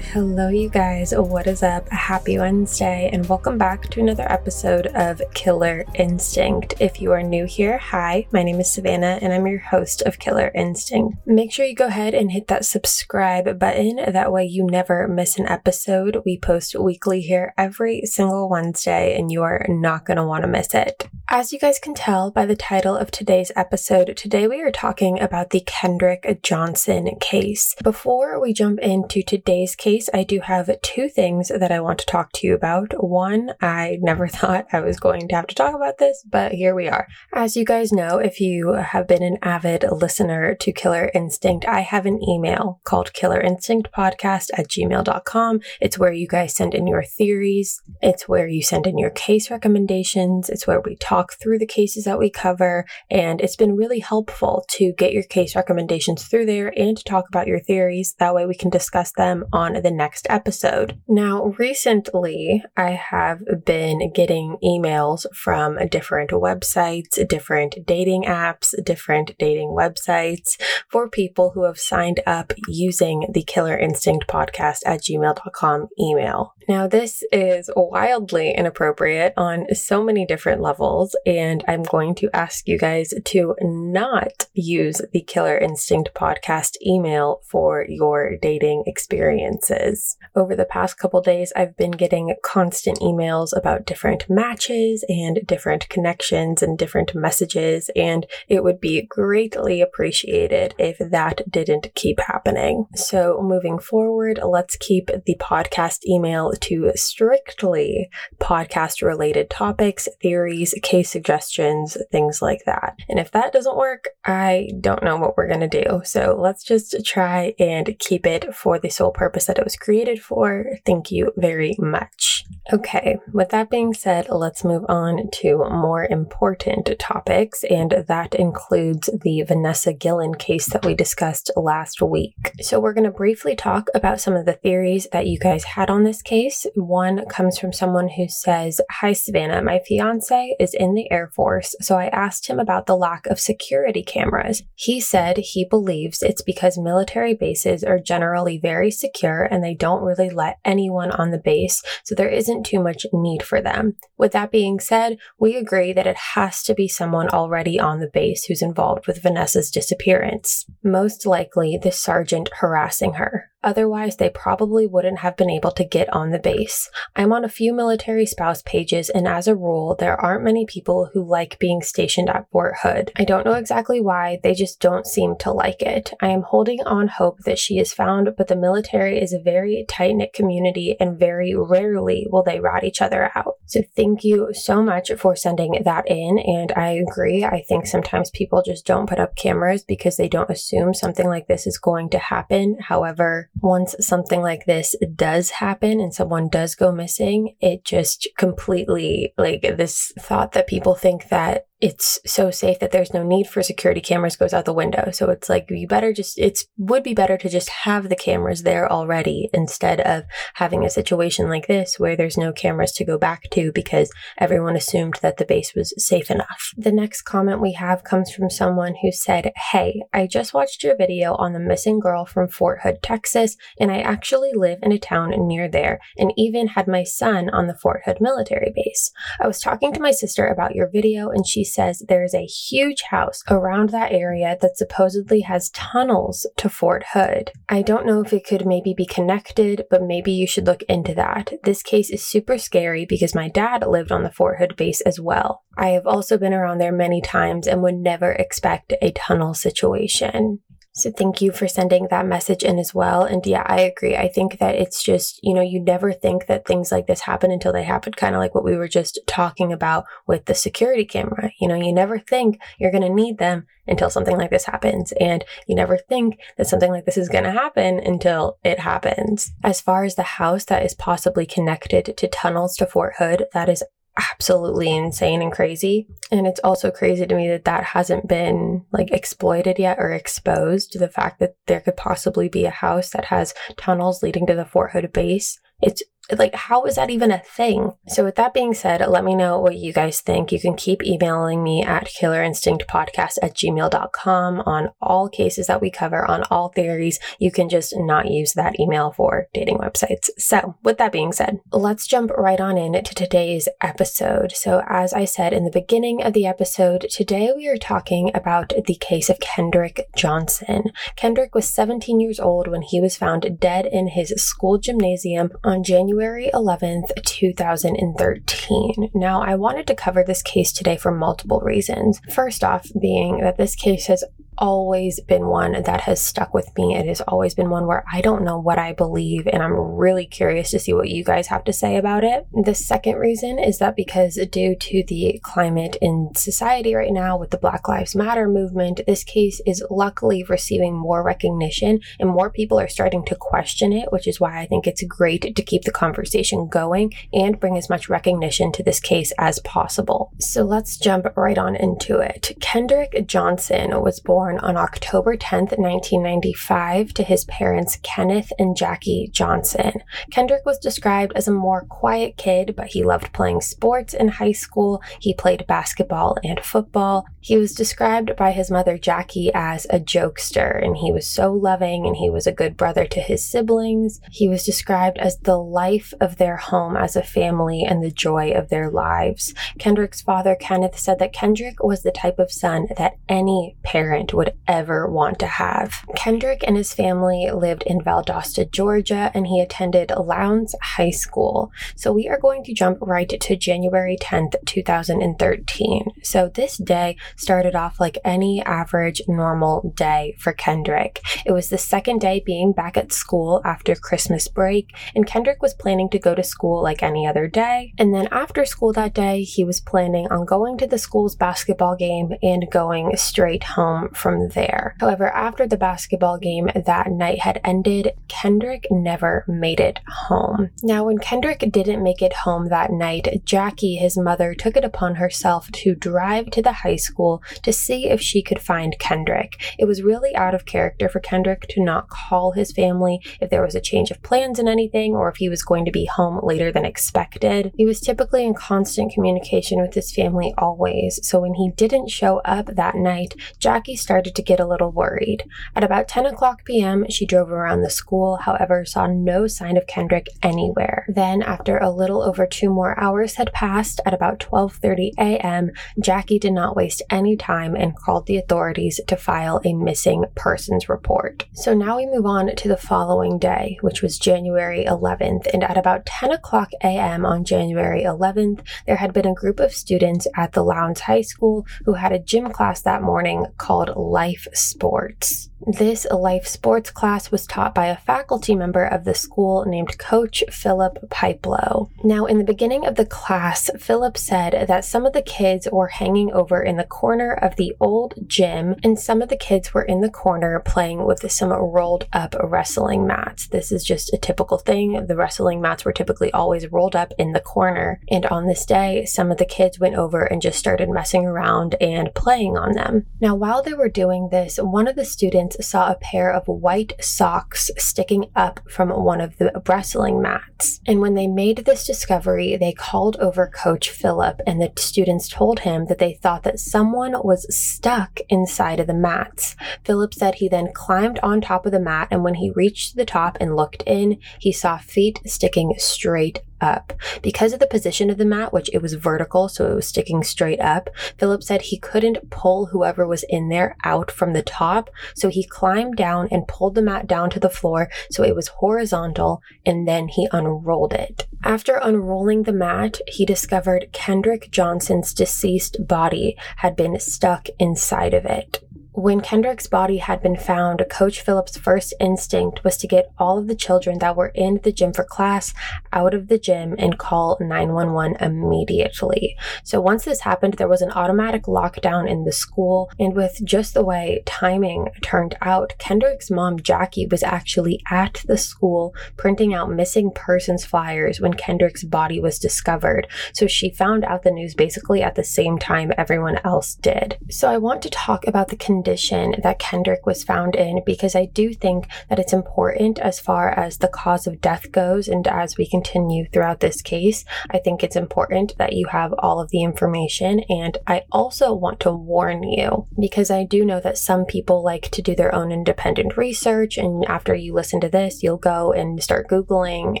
Hello, you guys. What is up? Happy Wednesday, and welcome back to another episode of Killer Instinct. If you are new here, hi, my name is Savannah, and I'm your host of Killer Instinct. Make sure you go ahead and hit that subscribe button. That way, you never miss an episode. We post weekly here every single Wednesday, and you are not going to want to miss it. As you guys can tell by the title of today's episode, today we are talking about the Kendrick Johnson case. Before we jump into today's case, I do have two things that I want to talk to you about. One, I never thought I was going to have to talk about this, but here we are. As you guys know, if you have been an avid listener to Killer Instinct, I have an email called Killer Instinct Podcast at gmail.com. It's where you guys send in your theories, it's where you send in your case recommendations, it's where we talk through the cases that we cover, and it's been really helpful to get your case recommendations through there and to talk about your theories. That way we can discuss them on the next episode. Now, recently, I have been getting emails from different websites, different dating apps, different dating websites for people who have signed up using the Killer Instinct podcast at gmail.com email. Now, this is wildly inappropriate on so many different levels, and I'm going to ask you guys to not use the Killer Instinct podcast email for your dating experiences. Over the past couple days, I've been getting constant emails about different matches and different connections and different messages, and it would be greatly appreciated if that didn't keep happening. So, moving forward, let's keep the podcast email to strictly podcast related topics, theories, case suggestions, things like that. And if that doesn't work, I don't know what we're going to do. So, let's just try and keep it for the sole purpose that it was created for. Thank you very much. Okay, with that being said, let's move on to more important topics, and that includes the Vanessa Guillen case that we discussed last week. So, we're going to briefly talk about some of the theories that you guys had on this case. One comes from someone who says, Hi, Savannah, my fiance is in the Air Force, so I asked him about the lack of security cameras. He said he believes it's because military bases are generally very secure and they don't really let anyone on the base, so there isn't too much need for them. With that being said, we agree that it has to be someone already on the base who's involved with Vanessa's disappearance. Most likely the sergeant harassing her. Otherwise, they probably wouldn't have been able to get on the base. I'm on a few military spouse pages, and as a rule, there aren't many people who like being stationed at Fort Hood. I don't know exactly why, they just don't seem to like it. I am holding on hope that she is found, but the military is a very tight knit community, and very rarely will they rat each other out. So, thank you so much for sending that in, and I agree. I think sometimes people just don't put up cameras because they don't assume something like this is going to happen. However, once something like this does happen and someone does go missing, it just completely like this thought that people think that it's so safe that there's no need for security cameras goes out the window. So it's like you better just it's would be better to just have the cameras there already instead of having a situation like this where there's no cameras to go back to because everyone assumed that the base was safe enough. The next comment we have comes from someone who said, "Hey, I just watched your video on the missing girl from Fort Hood, Texas, and I actually live in a town near there and even had my son on the Fort Hood military base. I was talking to my sister about your video and she says there's a huge house around that area that supposedly has tunnels to Fort Hood. I don't know if it could maybe be connected, but maybe you should look into that. This case is super scary because my dad lived on the Fort Hood base as well. I have also been around there many times and would never expect a tunnel situation. So thank you for sending that message in as well. And yeah, I agree. I think that it's just, you know, you never think that things like this happen until they happen, kind of like what we were just talking about with the security camera. You know, you never think you're going to need them until something like this happens. And you never think that something like this is going to happen until it happens. As far as the house that is possibly connected to tunnels to Fort Hood, that is absolutely insane and crazy. And it's also crazy to me that that hasn't been like exploited yet or exposed. The fact that there could possibly be a house that has tunnels leading to the Fort Hood base. It's Like, how is that even a thing? So, with that being said, let me know what you guys think. You can keep emailing me at killerinstinctpodcast at gmail.com on all cases that we cover, on all theories. You can just not use that email for dating websites. So, with that being said, let's jump right on in to today's episode. So, as I said in the beginning of the episode, today we are talking about the case of Kendrick Johnson. Kendrick was 17 years old when he was found dead in his school gymnasium on January 11th, 2013. Now, I wanted to cover this case today for multiple reasons. First off, being that this case has always been one that has stuck with me. It has always been one where I don't know what I believe, and I'm really curious to see what you guys have to say about it. The second reason is that because, due to the climate in society right now with the Black Lives Matter movement, this case is luckily receiving more recognition and more people are starting to question it, which is why I think it's great to keep the conversation going and bring as much recognition to this case as possible. So let's jump right on into it. Kendrick Johnson was born born on October 10, 1995, to his parents Kenneth and Jackie Johnson. Kendrick was described as a more quiet kid, but he loved playing sports in high school. He played basketball and football. He was described by his mother Jackie as a jokester, and he was so loving and he was a good brother to his siblings. He was described as the life of their home as a family and the joy of their lives. Kendrick's father, Kenneth, said that Kendrick was the type of son that any parent would ever want to have. Kendrick and his family lived in Valdosta, Georgia, and he attended Lowndes High School. So we are going to jump right to January 10th, 2013. So this day started off like any average normal day for Kendrick. It was the second day being back at school after Christmas break, and Kendrick was planning to go to school like any other day. And then after school that day, he was planning on going to the school's basketball game and going straight home from there. However, after the basketball game that night had ended, Kendrick never made it home. Now, when Kendrick didn't make it home that night, Jackie, his mother, took it upon herself to drive to the high school to see if she could find Kendrick. It was really out of character for Kendrick to not call his family if there was a change of plans in anything or if he was going to be home later than expected. He was typically in constant communication with his family always, so when he didn't show up that night, Jackie started to get a little worried. At about 10 o'clock p.m., she drove around the school, however, saw no sign of Kendrick anywhere. Then, after a little over two more hours had passed, at about 12:30 a.m., Jackie did not waste any time and called the authorities to file a missing persons report. So now we move on to the following day, which was January 11th, and at about 10 o'clock a.m. on January 11th, there had been a group of students at the Lowndes High School who had a gym class that morning called life sports. This life sports class was taught by a faculty member of the school named Coach Philip Pipelo. Now, in the beginning of the class, Philip said that some of the kids were hanging over in the corner of the old gym, and some of the kids were in the corner playing with some rolled up wrestling mats. This is just a typical thing. The wrestling mats were typically always rolled up in the corner, and on this day, some of the kids went over and just started messing around and playing on them. Now, while they were doing this, one of the students saw a pair of white socks sticking up from one of the wrestling mats. And when they made this discovery, they called over Coach Philip, and the students told him that they thought that someone was stuck inside of the mats. Philip said he then climbed on top of the mat, and when he reached the top and looked in, he saw feet sticking straight up. Because of the position of the mat, which it was vertical, so it was sticking straight up, Philip said he couldn't pull whoever was in there out from the top, so he climbed down and pulled the mat down to the floor so it was horizontal, and then he unrolled it. After unrolling the mat, he discovered Kendrick Johnson's deceased body had been stuck inside of it. When Kendrick's body had been found, Coach Phillips' first instinct was to get all of the children that were in the gym for class out of the gym and call 911 immediately. So once this happened, there was an automatic lockdown in the school, and with just the way timing turned out, Kendrick's mom, Jackie, was actually at the school printing out missing persons flyers when Kendrick's body was discovered. So she found out the news basically at the same time everyone else did. So I want to talk about the condition condition that Kendrick was found in because I do think that it's important as far as the cause of death goes. And as we continue throughout this case, I think it's important that you have all of the information. And I also want to warn you because I do know that some people like to do their own independent research. And after you listen to this, you'll go and start Googling.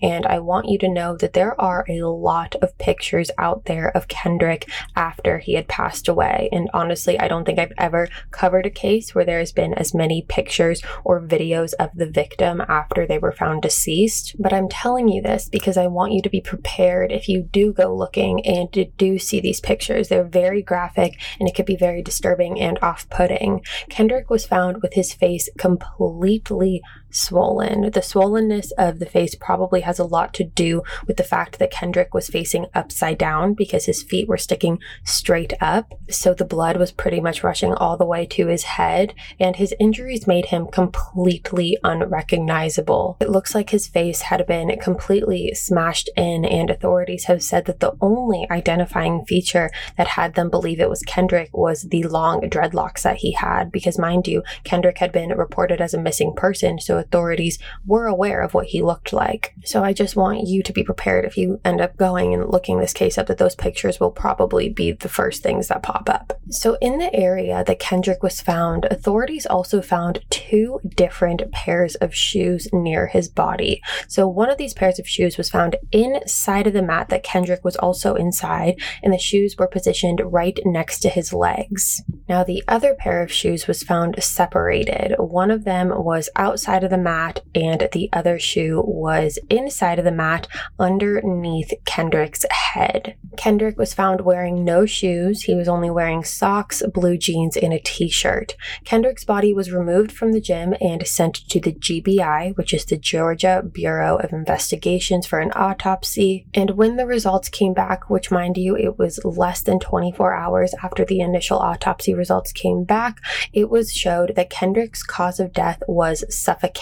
And I want you to know that there are a lot of pictures out there of Kendrick after he had passed away. And honestly, I don't think I've ever covered a case where there has been as many pictures or videos of the victim after they were found deceased. But I'm telling you this because I want you to be prepared if you do go looking and do see these pictures. They're very graphic and it could be very disturbing and off putting. Kendrick was found with his face completely swollen. The swollenness of the face probably has a lot to do with the fact that Kendrick was facing upside down because his feet were sticking straight up. So the blood was pretty much rushing all the way to his head, and his injuries made him completely unrecognizable. It looks like his face had been completely smashed in, and authorities have said that the only identifying feature that had them believe it was Kendrick was the long dreadlocks that he had. Because, mind you, Kendrick had been reported as a missing person, so authorities were aware of what he looked like. So I just want you to be prepared if you end up going and looking this case up that those pictures will probably be the first things that pop up. So in the area that Kendrick was found, authorities also found two different pairs of shoes near his body. So one of these pairs of shoes was found inside of the mat that Kendrick was also inside, and the shoes were positioned right next to his legs. Now the other pair of shoes was found separated. One of them was outside of the mat, and the other shoe was inside of the mat underneath Kendrick's head. Kendrick was found wearing no shoes. He was only wearing socks, blue jeans, and a t shirt. Kendrick's body was removed from the gym and sent to the GBI, which is the Georgia Bureau of Investigations, for an autopsy. And when the results came back, which mind you, it was less than 24 hours after the initial autopsy results came back, it was showed that Kendrick's cause of death was suffocation.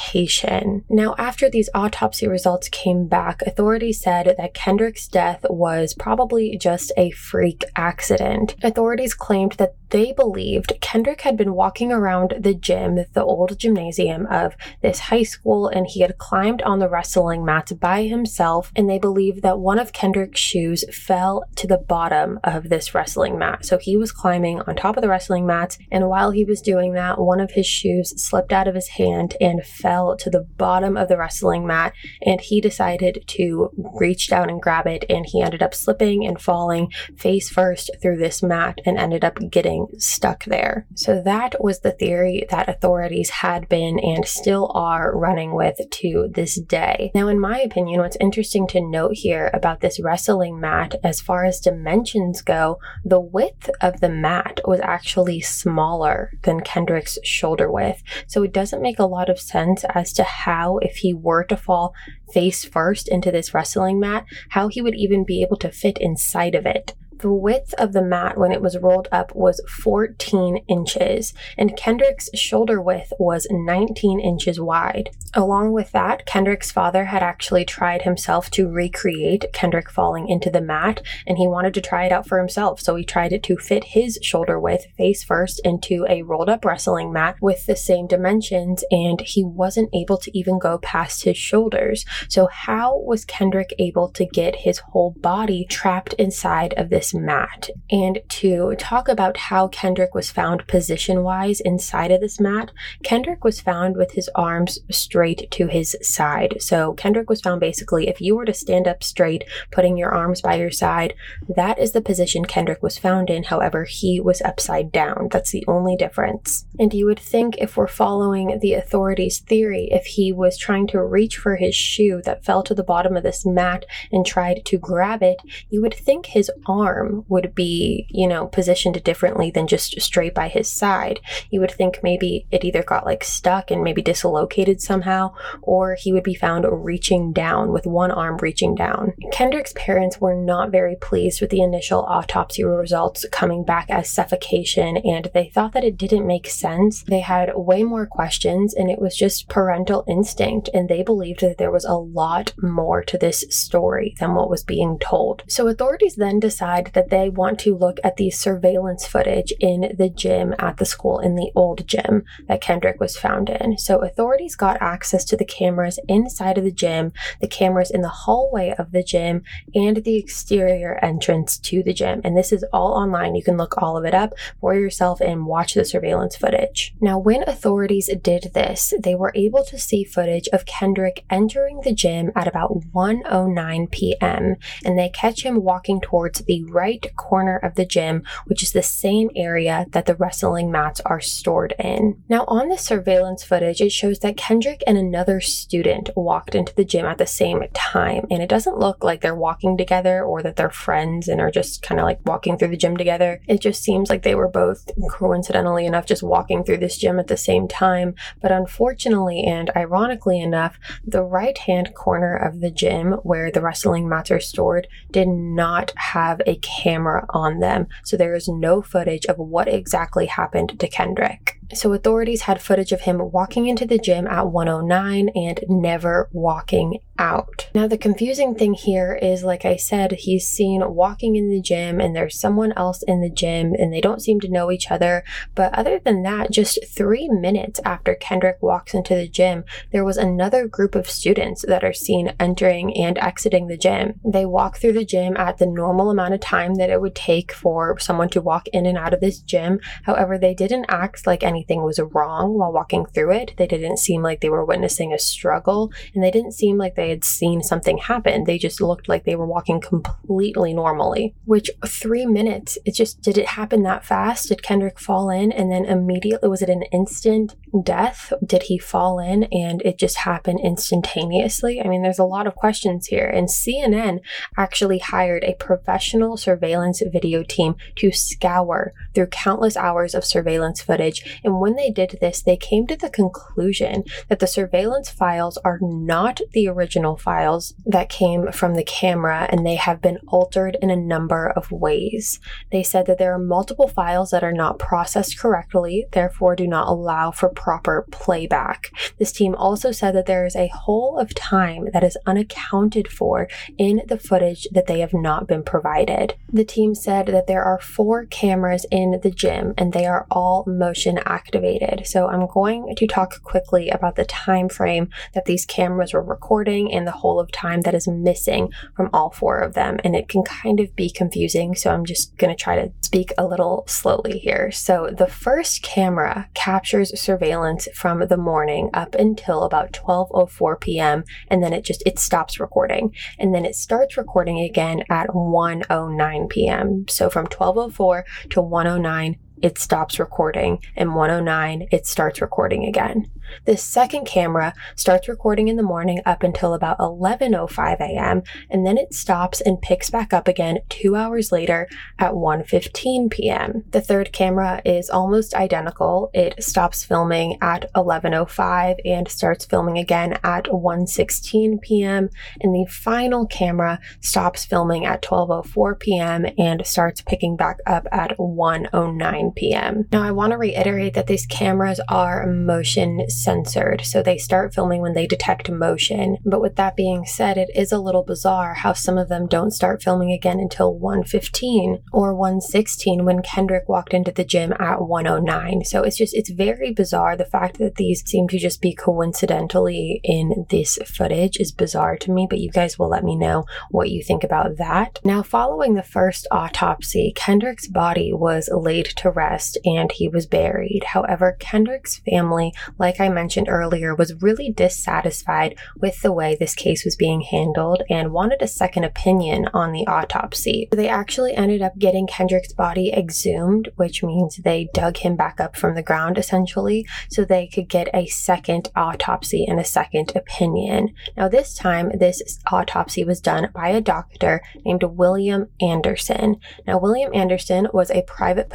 Now, after these autopsy results came back, authorities said that Kendrick's death was probably just a freak accident. Authorities claimed that they believed Kendrick had been walking around the gym, the old gymnasium of this high school, and he had climbed on the wrestling mats by himself. And they believed that one of Kendrick's shoes fell to the bottom of this wrestling mat. So he was climbing on top of the wrestling mats, and while he was doing that, one of his shoes slipped out of his hand and fell to the bottom of the wrestling mat. And he decided to reach down and grab it, and he ended up slipping and falling face first through this mat and ended up getting stuck there. So that was the theory that authorities had been and still are running with to this day. Now, in my opinion, what's interesting to note here about this wrestling mat, as far as dimensions go, the width of the mat was actually smaller than Kendrick's shoulder width. So it doesn't make a lot of sense as to how, if he were to fall face first into this wrestling mat, how he would even be able to fit inside of it. The width of the mat when it was rolled up was 14 inches, and Kendrick's shoulder width was 19 inches wide. Along with that, Kendrick's father had actually tried himself to recreate Kendrick falling into the mat, and he wanted to try it out for himself. So he tried it to fit his shoulder width face first into a rolled up wrestling mat with the same dimensions, and he wasn't able to even go past his shoulders. So, how was Kendrick able to get his whole body trapped inside of this mat and to talk about how Kendrick was found position wise inside of this mat. Kendrick was found with his arms straight to his side. So Kendrick was found basically if you were to stand up straight, putting your arms by your side, that is the position Kendrick was found in. However, he was upside down. That's the only difference. And you would think if we're following the authorities' theory, if he was trying to reach for his shoe that fell to the bottom of this mat and tried to grab it, you would think his arm arm would be, you know, positioned differently than just straight by his side. You would think maybe it either got like stuck and maybe dislocated somehow, or he would be found reaching down with one arm reaching down. Kendrick's parents were not very pleased with the initial autopsy results coming back as suffocation, and they thought that it didn't make sense. They had way more questions, and it was just parental instinct, and they believed that there was a lot more to this story than what was being told. So authorities then decide decide that they want to look at the surveillance footage in the gym at the school, in the old gym that Kendrick was found in. So authorities got access to the cameras inside of the gym, the cameras in the hallway of the gym, and the exterior entrance to the gym. And this is all online. You can look all of it up for yourself and watch the surveillance footage. Now, when authorities did this, they were able to see footage of Kendrick entering the gym at about 1:09 p.m. and they catch him walking towards the right corner of the gym, which is the same area that the wrestling mats are stored in. Now, on the surveillance footage, it shows that Kendrick and another student walked into the gym at the same time, and it doesn't look like they're walking together or that they're friends and are just kind of like walking through the gym together. It just seems like they were both coincidentally enough just walking through this gym at the same time. But unfortunately and ironically enough, the right hand corner of the gym where the wrestling mats are stored did not have a camera on them. So there is no footage of what exactly happened to Kendrick. So authorities had footage of him walking into the gym at 109 and never walking out. Now, the confusing thing here is, like I said, he's seen walking in the gym and there's someone else in the gym and they don't seem to know each other. But other than that, just three minutes after Kendrick walks into the gym, there was another group of students that are seen entering and exiting the gym. They walk through the gym at the normal amount of time that it would take for someone to walk in and out of this gym. However, they didn't act like anything was wrong while walking through it. They didn't seem like they were witnessing a struggle and they didn't seem like they had seen something happen. They just looked like they were walking completely normally. Which three minutes, it just did it happen that fast? Did Kendrick fall in and then immediately was it an instant death? Did he fall in and it just happened instantaneously? I mean, there's a lot of questions here. And CNN actually hired a professional surveillance video team to scour through countless hours of surveillance footage. And when they did this, they came to the conclusion that the surveillance files are not the original files that came from the camera and they have been altered in a number of ways. They said that there are multiple files that are not processed correctly, therefore do not allow for proper playback. This team also said that there is a hole of time that is unaccounted for in the footage that they have not been provided. The team said that there are four cameras in the gym and they are all motion activated. So I'm going to talk quickly about the time frame that these cameras were recording and the hole of time that is missing from all four of them. And it can kind of be confusing. So I'm just going to try to speak a little slowly here. So the first camera captures surveillance from the morning up until about 12:04 p.m. and then it just it stops recording. And then it starts recording again at 1:09 p.m. So from 12:04 to 1:09 it stops recording, and 109, it starts recording again. This second camera starts recording in the morning up until about 11:05 a.m. and then it stops and picks back up again 2 hours later at 1:15 p.m. The third camera is almost identical. It stops filming at 11:05 and starts filming again at 1:16 p.m. and the final camera stops filming at 12:04 p.m. and starts picking back up at 1:09 p.m. Now I want to reiterate that these cameras are motion censored, so they start filming when they detect motion. But with that being said, it is a little bizarre how some of them don't start filming again until 1:15 or 1:16 when Kendrick walked into the gym at 109. So it's just it's very bizarre. The fact that these seem to just be coincidentally in this footage is bizarre to me, but you guys will let me know what you think about that. Now, following the first autopsy, Kendrick's body was laid to rest and he was buried. However, Kendrick's family, like I mentioned earlier, was really dissatisfied with the way this case was being handled and wanted a second opinion on the autopsy. They actually ended up getting Kendrick's body exhumed, which means they dug him back up from the ground essentially so they could get a second autopsy and a second opinion. Now, this time, this autopsy was done by a doctor named William Anderson. Now, William Anderson was a private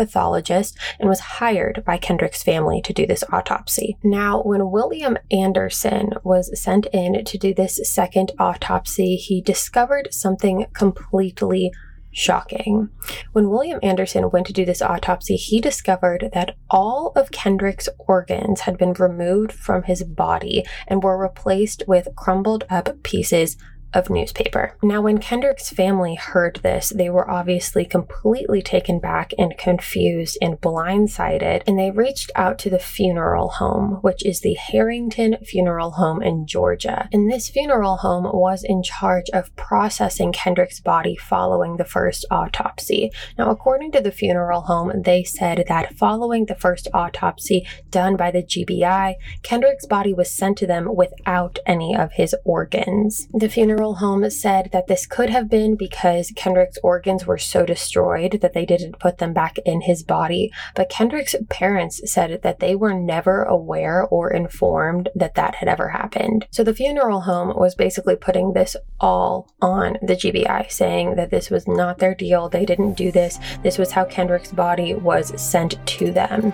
and was hired by Kendrick's family to do this autopsy. Now, when William Anderson was sent in to do this second autopsy, he discovered something completely shocking. When William Anderson went to do this autopsy, he discovered that all of Kendrick's organs had been removed from his body and were replaced with crumbled up pieces of newspaper. Now, when Kendrick's family heard this, they were obviously completely taken back and confused and blindsided, and they reached out to the funeral home, which is the Harrington Funeral Home in Georgia. And this funeral home was in charge of processing Kendrick's body following the first autopsy. Now, according to the funeral home, they said that following the first autopsy done by the GBI, Kendrick's body was sent to them without any of his organs. The funeral home said that this could have been because Kendrick's organs were so destroyed that they didn't put them back in his body, but Kendrick's parents said that they were never aware or informed that that had ever happened. So the funeral home was basically putting this all on the GBI, saying that this was not their deal, they didn't do this, this was how Kendrick's body was sent to them.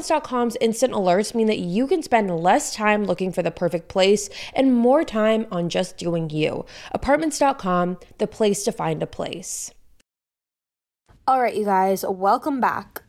Apartments.com's instant alerts mean that you can spend less time looking for the perfect place and more time on just doing you. Apartments.com, the place to find a place. All right, you guys, welcome back.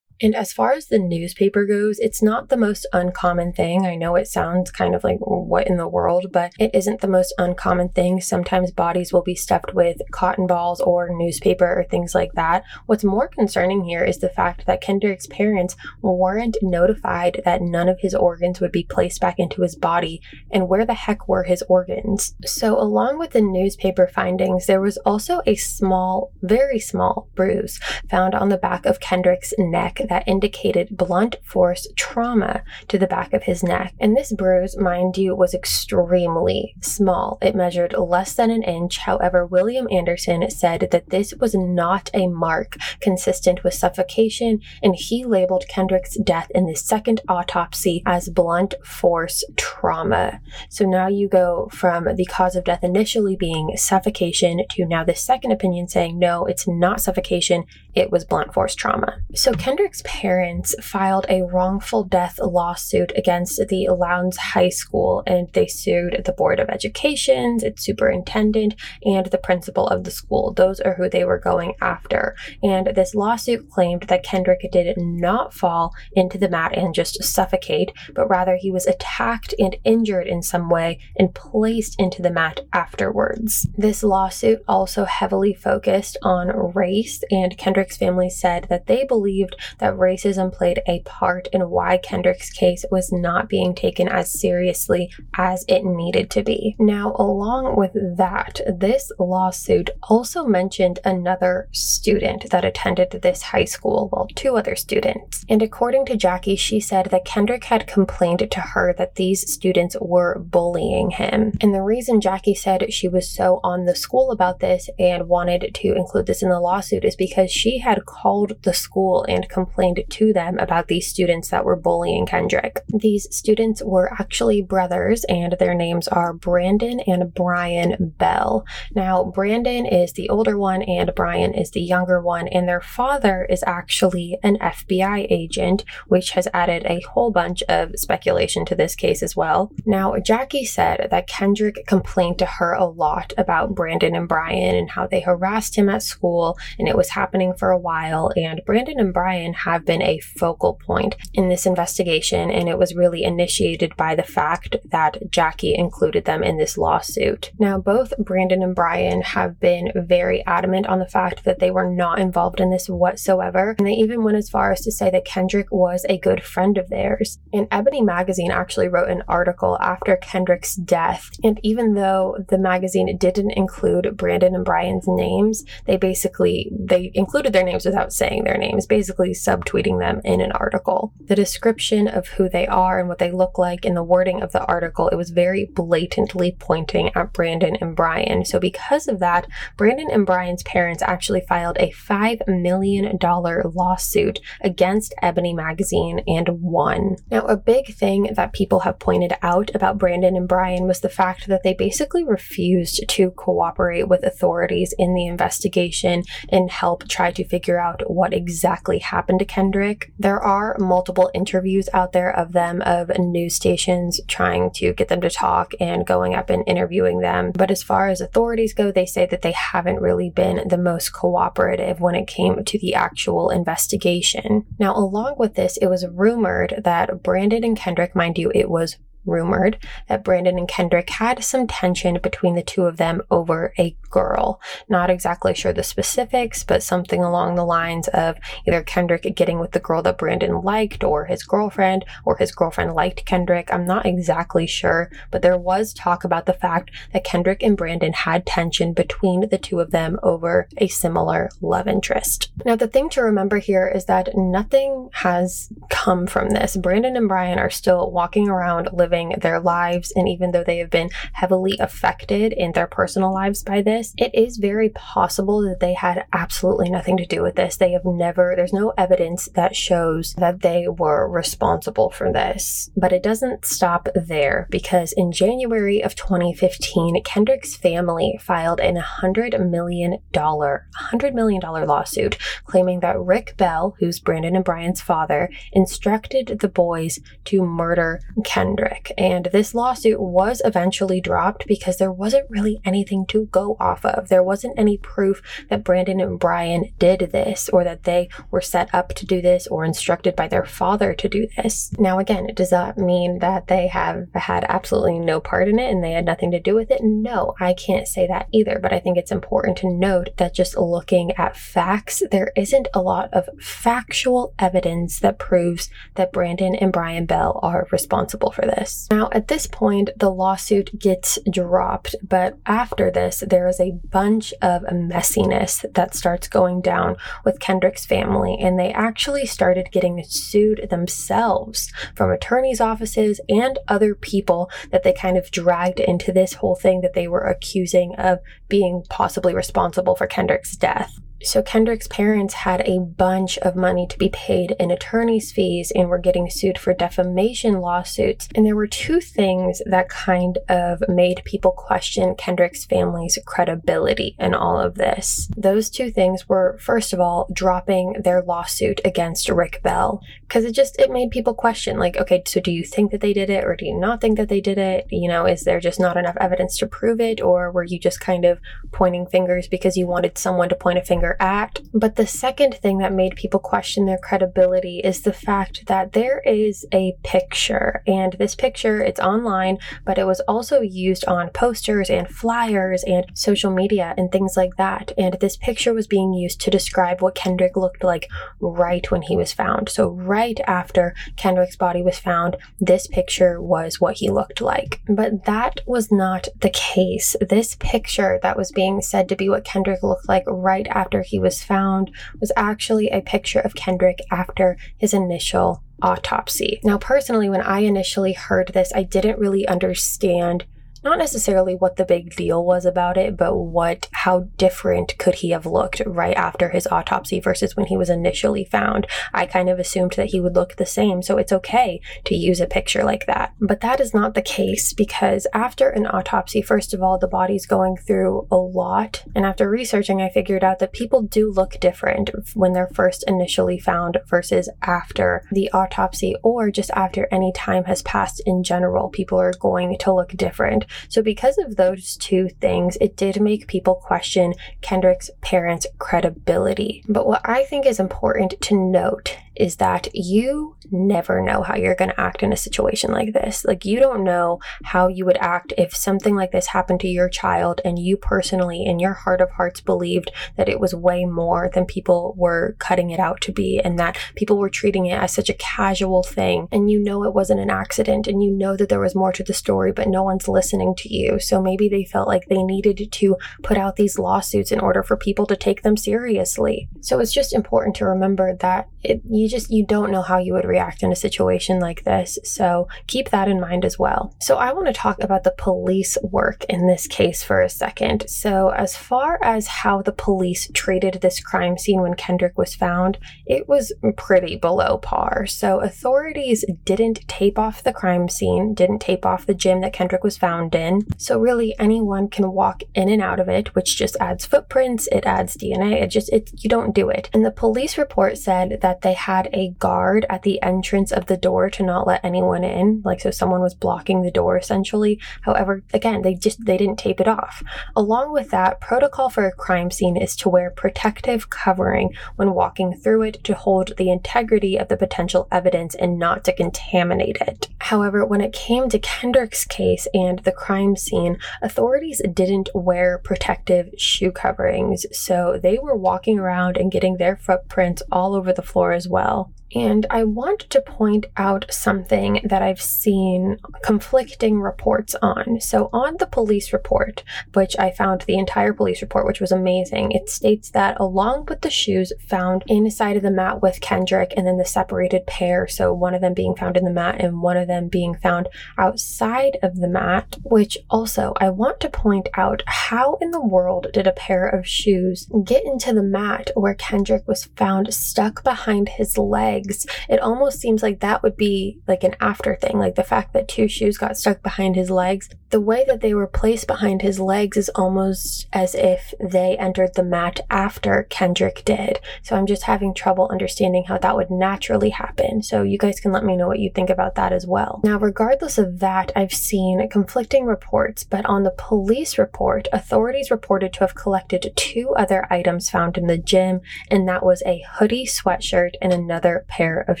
And as far as the newspaper goes, it's not the most uncommon thing. I know it sounds kind of like what in the world, but it isn't the most uncommon thing. Sometimes bodies will be stuffed with cotton balls or newspaper or things like that. What's more concerning here is the fact that Kendrick's parents weren't notified that none of his organs would be placed back into his body, and where the heck were his organs? So, along with the newspaper findings, there was also a small, very small bruise found on the back of Kendrick's neck that indicated blunt force trauma to the back of his neck. And this bruise, mind you, was extremely small. It measured less than an inch. However, William Anderson said that this was not a mark consistent with suffocation, and he labeled Kendrick's death in the second autopsy as blunt force trauma. So now you go from the cause of death initially being suffocation to now the second opinion saying, no, it's not suffocation, it was blunt force trauma. So Kendrick's parents filed a wrongful death lawsuit against the Lowndes High School and they sued the Board of Education, its superintendent, and the principal of the school. Those are who they were going after. And this lawsuit claimed that Kendrick did not fall into the mat and just suffocate, but rather he was attacked and injured in some way and placed into the mat afterwards. This lawsuit also heavily focused on race, and Kendrick's family said that they believed that that racism played a part in why Kendrick's case was not being taken as seriously as it needed to be. Now, along with that, this lawsuit also mentioned another student that attended this high school, well, two other students. And according to Jackie, she said that Kendrick had complained to her that these students were bullying him. And the reason Jackie said she was so on the school about this and wanted to include this in the lawsuit is because she had called the school and complained complained to them about these students that were bullying Kendrick. These students were actually brothers, and their names are Brandon and Brian Bell. Now, Brandon is the older one, and Brian is the younger one, and their father is actually an FBI agent, which has added a whole bunch of speculation to this case as well. Now, Jackie said that Kendrick complained to her a lot about Brandon and Brian and how they harassed him at school, and it was happening for a while, and Brandon and Brian have been a focal point in this investigation, and it was really initiated by the fact that Jackie included them in this lawsuit. Now, both Brandon and Brian have been very adamant on the fact that they were not involved in this whatsoever, and they even went as far as to say that Kendrick was a good friend of theirs. And Ebony magazine actually wrote an article after Kendrick's death, and even though the magazine didn't include Brandon and Brian's names, they basically they included their names without saying their names, basically sub subtweeting them in an article. The description of who they are and what they look like in the wording of the article, it was very blatantly pointing at Brandon and Brian. So because of that, Brandon and Brian's parents actually filed a $5 million lawsuit against Ebony Magazine and won. Now, a big thing that people have pointed out about Brandon and Brian was the fact that they basically refused to cooperate with authorities in the investigation and help try to figure out what exactly happened to Kendrick. There are multiple interviews out there of them, of news stations trying to get them to talk and going up and interviewing them. But as far as authorities go, they say that they haven't really been the most cooperative when it came to the actual investigation. Now, along with this, it was rumored that Brandon and Kendrick, mind you, it was rumored that Brandon and Kendrick had some tension between the two of them over a girl. Not exactly sure the specifics, but something along the lines of either Kendrick getting with the girl that Brandon liked, or his girlfriend, or his girlfriend liked Kendrick. I'm not exactly sure, but there was talk about the fact that Kendrick and Brandon had tension between the two of them over a similar love interest. Now, the thing to remember here is that nothing has come from this. Brandon and Brian are still walking around living living their lives. And even though they have been heavily affected in their personal lives by this, it is very possible that they had absolutely nothing to do with this. They have never, there's no evidence that shows that they were responsible for this. But it doesn't stop there because in January of 2015, Kendrick's family filed an $100 million, $100 million lawsuit claiming that Rick Bell, who's Brandon and Brian's father, instructed the boys to murder Kendrick. And this lawsuit was eventually dropped because there wasn't really anything to go off of. There wasn't any proof that Brandon and Brian did this or that they were set up to do this or instructed by their father to do this. Now, again, does that mean that they have had absolutely no part in it and they had nothing to do with it? No, I can't say that either. But I think it's important to note that just looking at facts, there isn't a lot of factual evidence that proves that Brandon and Brian Bell are responsible for this. Now, at this point, the lawsuit gets dropped, but after this, there is a bunch of messiness that starts going down with Kendrick's family, and they actually started getting sued themselves from attorneys' offices and other people that they kind of dragged into this whole thing that they were accusing of being possibly responsible for Kendrick's death. So Kendrick's parents had a bunch of money to be paid in attorney's fees and were getting sued for defamation lawsuits. And there were two things that kind of made people question Kendrick's family's credibility in all of this. Those two things were, first of all, dropping their lawsuit against Rick Bell. Because it just it made people question, like, okay, so do you think that they did it or do you not think that they did it? You know, is there just not enough evidence to prove it? Or were you just kind of pointing fingers because you wanted someone to point a finger at. But the second thing that made people question their credibility is the fact that there is a picture, and this picture, it's online, but it was also used on posters and flyers and social media and things like that. And this picture was being used to describe what Kendrick looked like right when he was found. So, right after Kendrick's body was found, this picture was what he looked like. But that was not the case. This picture that was being said to be what Kendrick looked like right after after he was found was actually a picture of Kendrick after his initial autopsy. Now, personally, when I initially heard this, I didn't really understand not necessarily what the big deal was about it, but what how different could he have looked right after his autopsy versus when he was initially found. I kind of assumed that he would look the same, so it's okay to use a picture like that. But that is not the case because after an autopsy, first of all, the body's going through a lot, and after researching, I figured out that people do look different when they're first initially found versus after the autopsy or just after any time has passed in general. People are going to look different. So, because of those two things, it did make people question Kendrick's parents' credibility. But what I think is important to note is that you never know how you're going to act in a situation like this. Like, you don't know how you would act if something like this happened to your child and you personally, in your heart of hearts, believed that it was way more than people were cutting it out to be and that people were treating it as such a casual thing. And you know it wasn't an accident and you know that there was more to the story, but no one's listening to you. So maybe they felt like they needed to put out these lawsuits in order for people to take them seriously. So it's just important to remember that it, you just you don't know how you would react in a situation like this. So keep that in mind as well. So i want to talk about the police work in this case for a second. So as far as how the police treated this crime scene when kendrick was found it was pretty below par. So authorities didn't tape off the crime scene didn't tape off the gym that kendrick was found in. So really anyone can walk in and out of it which just adds footprints it adds dna it just it you don't do it. And the police report said that they had a guard at the entrance of the door to not let anyone in. Like, so someone was blocking the door essentially. However, again, they just, they didn't tape it off. Along with that, protocol for a crime scene is to wear protective covering when walking through it to hold the integrity of the potential evidence and not to contaminate it. However, when it came to Kendrick's case and the crime scene, authorities didn't wear protective shoe coverings. So they were walking around and getting their footprints all over the floor as well well. And I want to point out something that I've seen conflicting reports on. So, on the police report, which I found the entire police report, which was amazing, it states that along with the shoes found inside of the mat with Kendrick and then the separated pair, so one of them being found in the mat and one of them being found outside of the mat, which also I want to point out how in the world did a pair of shoes get into the mat where Kendrick was found stuck behind his leg? Legs, it almost seems like that would be like an after thing. Like the fact that two shoes got stuck behind his legs, the way that they were placed behind his legs is almost as if they entered the mat after Kendrick did. So I'm just having trouble understanding how that would naturally happen. So you guys can let me know what you think about that as well. Now, regardless of that, I've seen conflicting reports, but on the police report, authorities reported to have collected two other items found in the gym, and that was a hoodie sweatshirt and another pair of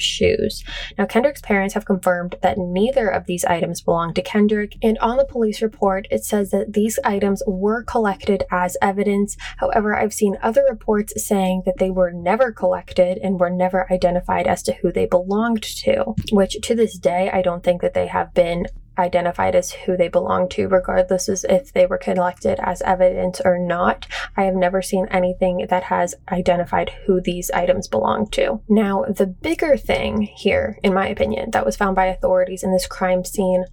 shoes. Now, Kendrick's parents have confirmed that neither of these items belong to Kendrick, and on the police report, it says that these items were collected as evidence. However, I've seen other reports saying that they were never collected and were never identified as to who they belonged to, which to this day, I don't think that they have been identified as who they belong to, regardless as if they were collected as evidence or not. I have never seen anything that has identified who these items belong to. Now, the bigger thing here, in my opinion, that was found by authorities in this crime scene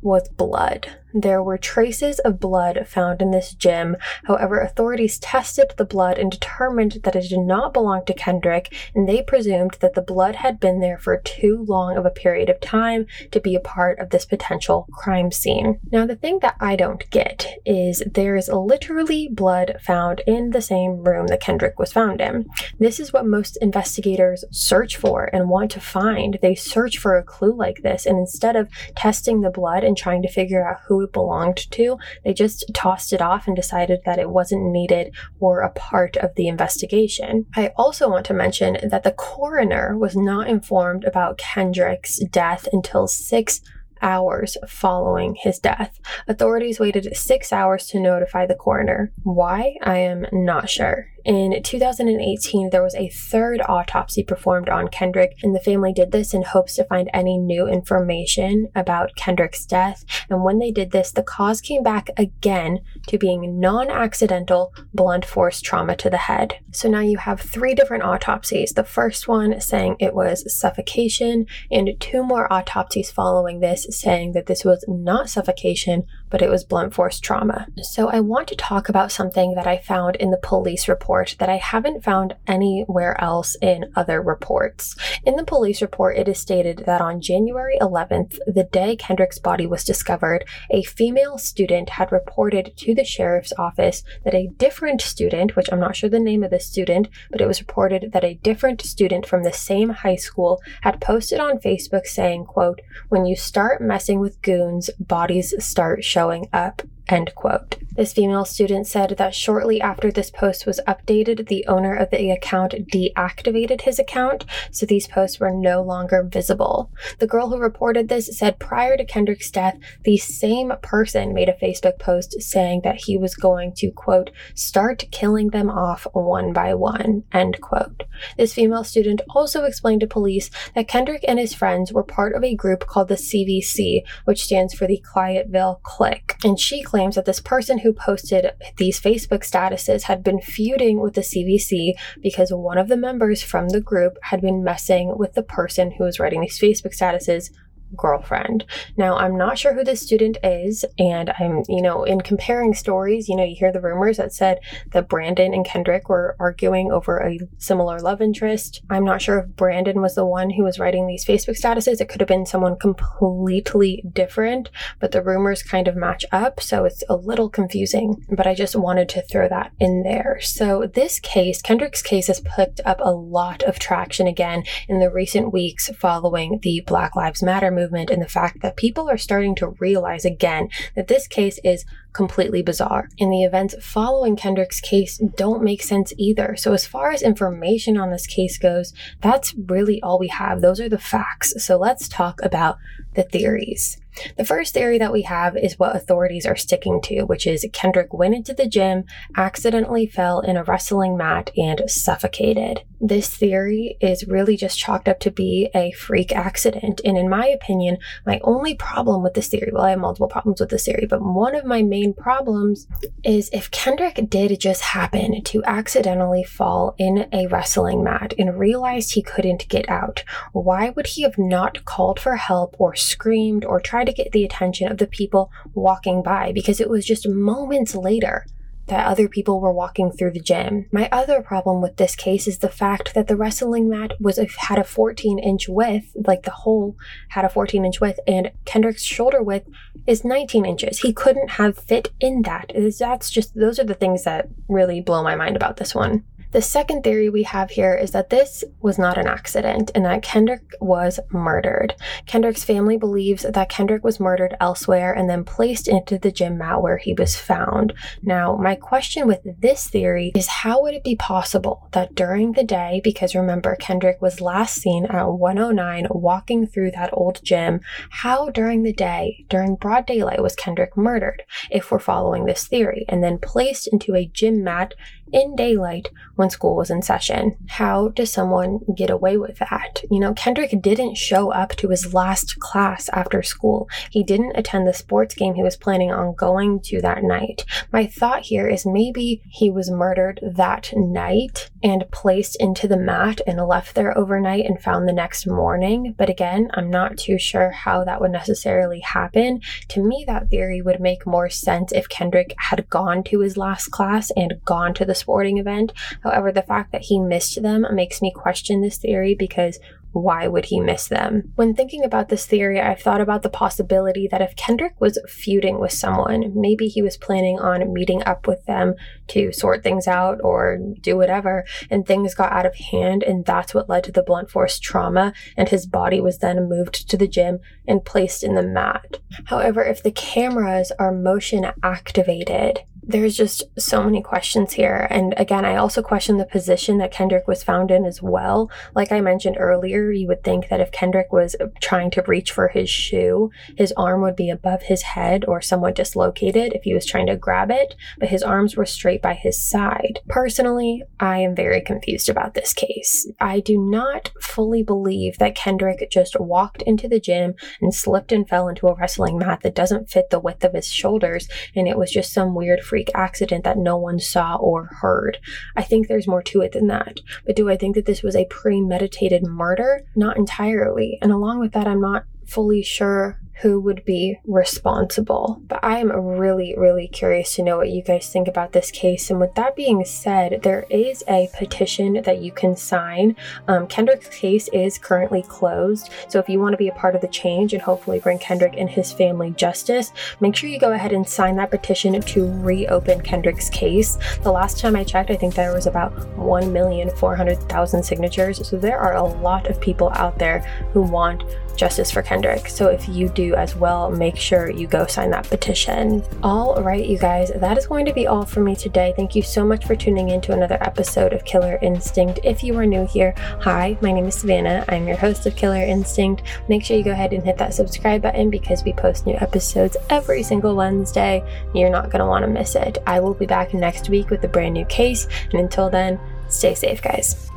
was blood. There were traces of blood found in this gym. However, authorities tested the blood and determined that it did not belong to Kendrick, and they presumed that the blood had been there for too long of a period of time to be a part of this potential crime scene. Now, the thing that I don't get is there is literally blood found in the same room that Kendrick was found in. This is what most investigators search for and want to find. They search for a clue like this, and instead of testing the blood and trying to figure out who it belonged to. They just tossed it off and decided that it wasn't needed or a part of the investigation. I also want to mention that the coroner was not informed about Kendrick's death until six hours following his death. Authorities waited six hours to notify the coroner. Why? I am not sure. In 2018, there was a third autopsy performed on Kendrick, and the family did this in hopes to find any new information about Kendrick's death. And when they did this, the cause came back again to being non accidental blunt force trauma to the head. So now you have three different autopsies. The first one saying it was suffocation, and two more autopsies following this saying that this was not suffocation, but it was blunt force trauma. So I want to talk about something that I found in the police report that I haven't found anywhere else in other reports. In the police report, it is stated that on January 11th, the day Kendrick's body was discovered, a female student had reported to the sheriff's office that a different student, which I'm not sure the name of the student, but it was reported that a different student from the same high school had posted on Facebook saying, quote, when you start messing with goons, bodies start showing showing up End quote. This female student said that shortly after this post was updated, the owner of the account deactivated his account, so these posts were no longer visible. The girl who reported this said prior to Kendrick's death, the same person made a Facebook post saying that he was going to, quote, start killing them off one by one, end quote. This female student also explained to police that Kendrick and his friends were part of a group called the CVC, which stands for the Clyattville Clique, and she claims that this person who posted these Facebook statuses had been feuding with the CVC because one of the members from the group had been messing with the person who was writing these Facebook statuses girlfriend. Now, I'm not sure who this student is, and I'm, you know, in comparing stories, you know, you hear the rumors that said that Brandon and Kendrick were arguing over a similar love interest. I'm not sure if Brandon was the one who was writing these Facebook statuses. It could have been someone completely different, but the rumors kind of match up, so it's a little confusing, but I just wanted to throw that in there. So, this case, Kendrick's case, has picked up a lot of traction again in the recent weeks following the Black Lives Matter movement movement and the fact that people are starting to realize again that this case is completely bizarre. And the events following Kendrick's case don't make sense either. So, as far as information on this case goes, that's really all we have. Those are the facts. So, let's talk about the theories. The first theory that we have is what authorities are sticking to, which is Kendrick went into the gym, accidentally fell in a wrestling mat, and suffocated. This theory is really just chalked up to be a freak accident. And in my opinion, my only problem with this theory, well, I have multiple problems with this theory, but one of my main problems is if Kendrick did just happen to accidentally fall in a wrestling mat and realized he couldn't get out, why would he have not called for help or screamed or tried to get the attention of the people walking by? Because it was just moments later that other people were walking through the gym. My other problem with this case is the fact that the wrestling mat was a, had a 14 inch width, like the hole had a 14 inch width, and Kendrick's shoulder width is 19 inches. He couldn't have fit in that. That's just those are the things that really blow my mind about this one. The second theory we have here is that this was not an accident and that Kendrick was murdered. Kendrick's family believes that Kendrick was murdered elsewhere and then placed into the gym mat where he was found. Now, my question with this theory is how would it be possible that during the day, because remember, Kendrick was last seen at 109 walking through that old gym, how during the day, during broad daylight, was Kendrick murdered, if we're following this theory, and then placed into a gym mat in daylight when school was in session. How does someone get away with that? You know, Kendrick didn't show up to his last class after school. He didn't attend the sports game he was planning on going to that night. My thought here is maybe he was murdered that night and placed into the mat and left there overnight and found the next morning. But again, I'm not too sure how that would necessarily happen. To me, that theory would make more sense if Kendrick had gone to his last class and gone to the sporting event. However, the fact that he missed them makes me question this theory because why would he miss them? When thinking about this theory, I've thought about the possibility that if Kendrick was feuding with someone, maybe he was planning on meeting up with them to sort things out or do whatever, and things got out of hand, and that's what led to the blunt force trauma, and his body was then moved to the gym and placed in the mat. However, if the cameras are motion activated, there's just so many questions here. And again, I also question the position that Kendrick was found in as well. Like I mentioned earlier, you would think that if Kendrick was uh, trying to reach for his shoe, his arm would be above his head or somewhat dislocated if he was trying to grab it, but his arms were straight by his side. Personally, I am very confused about this case. I do not fully believe that Kendrick just walked into the gym and slipped and fell into a wrestling mat that doesn't fit the width of his shoulders, and it was just some weird freak accident that no one saw or heard. I think there's more to it than that. But do I think that this was a premeditated murder? Not entirely. And along with that, I'm not fully sure who would be responsible. But I am really, really curious to know what you guys think about this case. And with that being said, there is a petition that you can sign. Um, Kendrick's case is currently closed. So if you want to be a part of the change and hopefully bring Kendrick and his family justice, make sure you go ahead and sign that petition to reopen Kendrick's case. The last time I checked, I think there was about 1,400,000 signatures. So there are a lot of people out there who want justice for Kendrick. So if you do as well, make sure you go sign that petition. All right, you guys, that is going to be all for me today. Thank you so much for tuning in to another episode of Killer Instinct. If you are new here, hi, my name is Savannah. I'm your host of Killer Instinct. Make sure you go ahead and hit that subscribe button because we post new episodes every single Wednesday. You're not going to want to miss it. I will be back next week with a brand new case. And until then, stay safe, guys.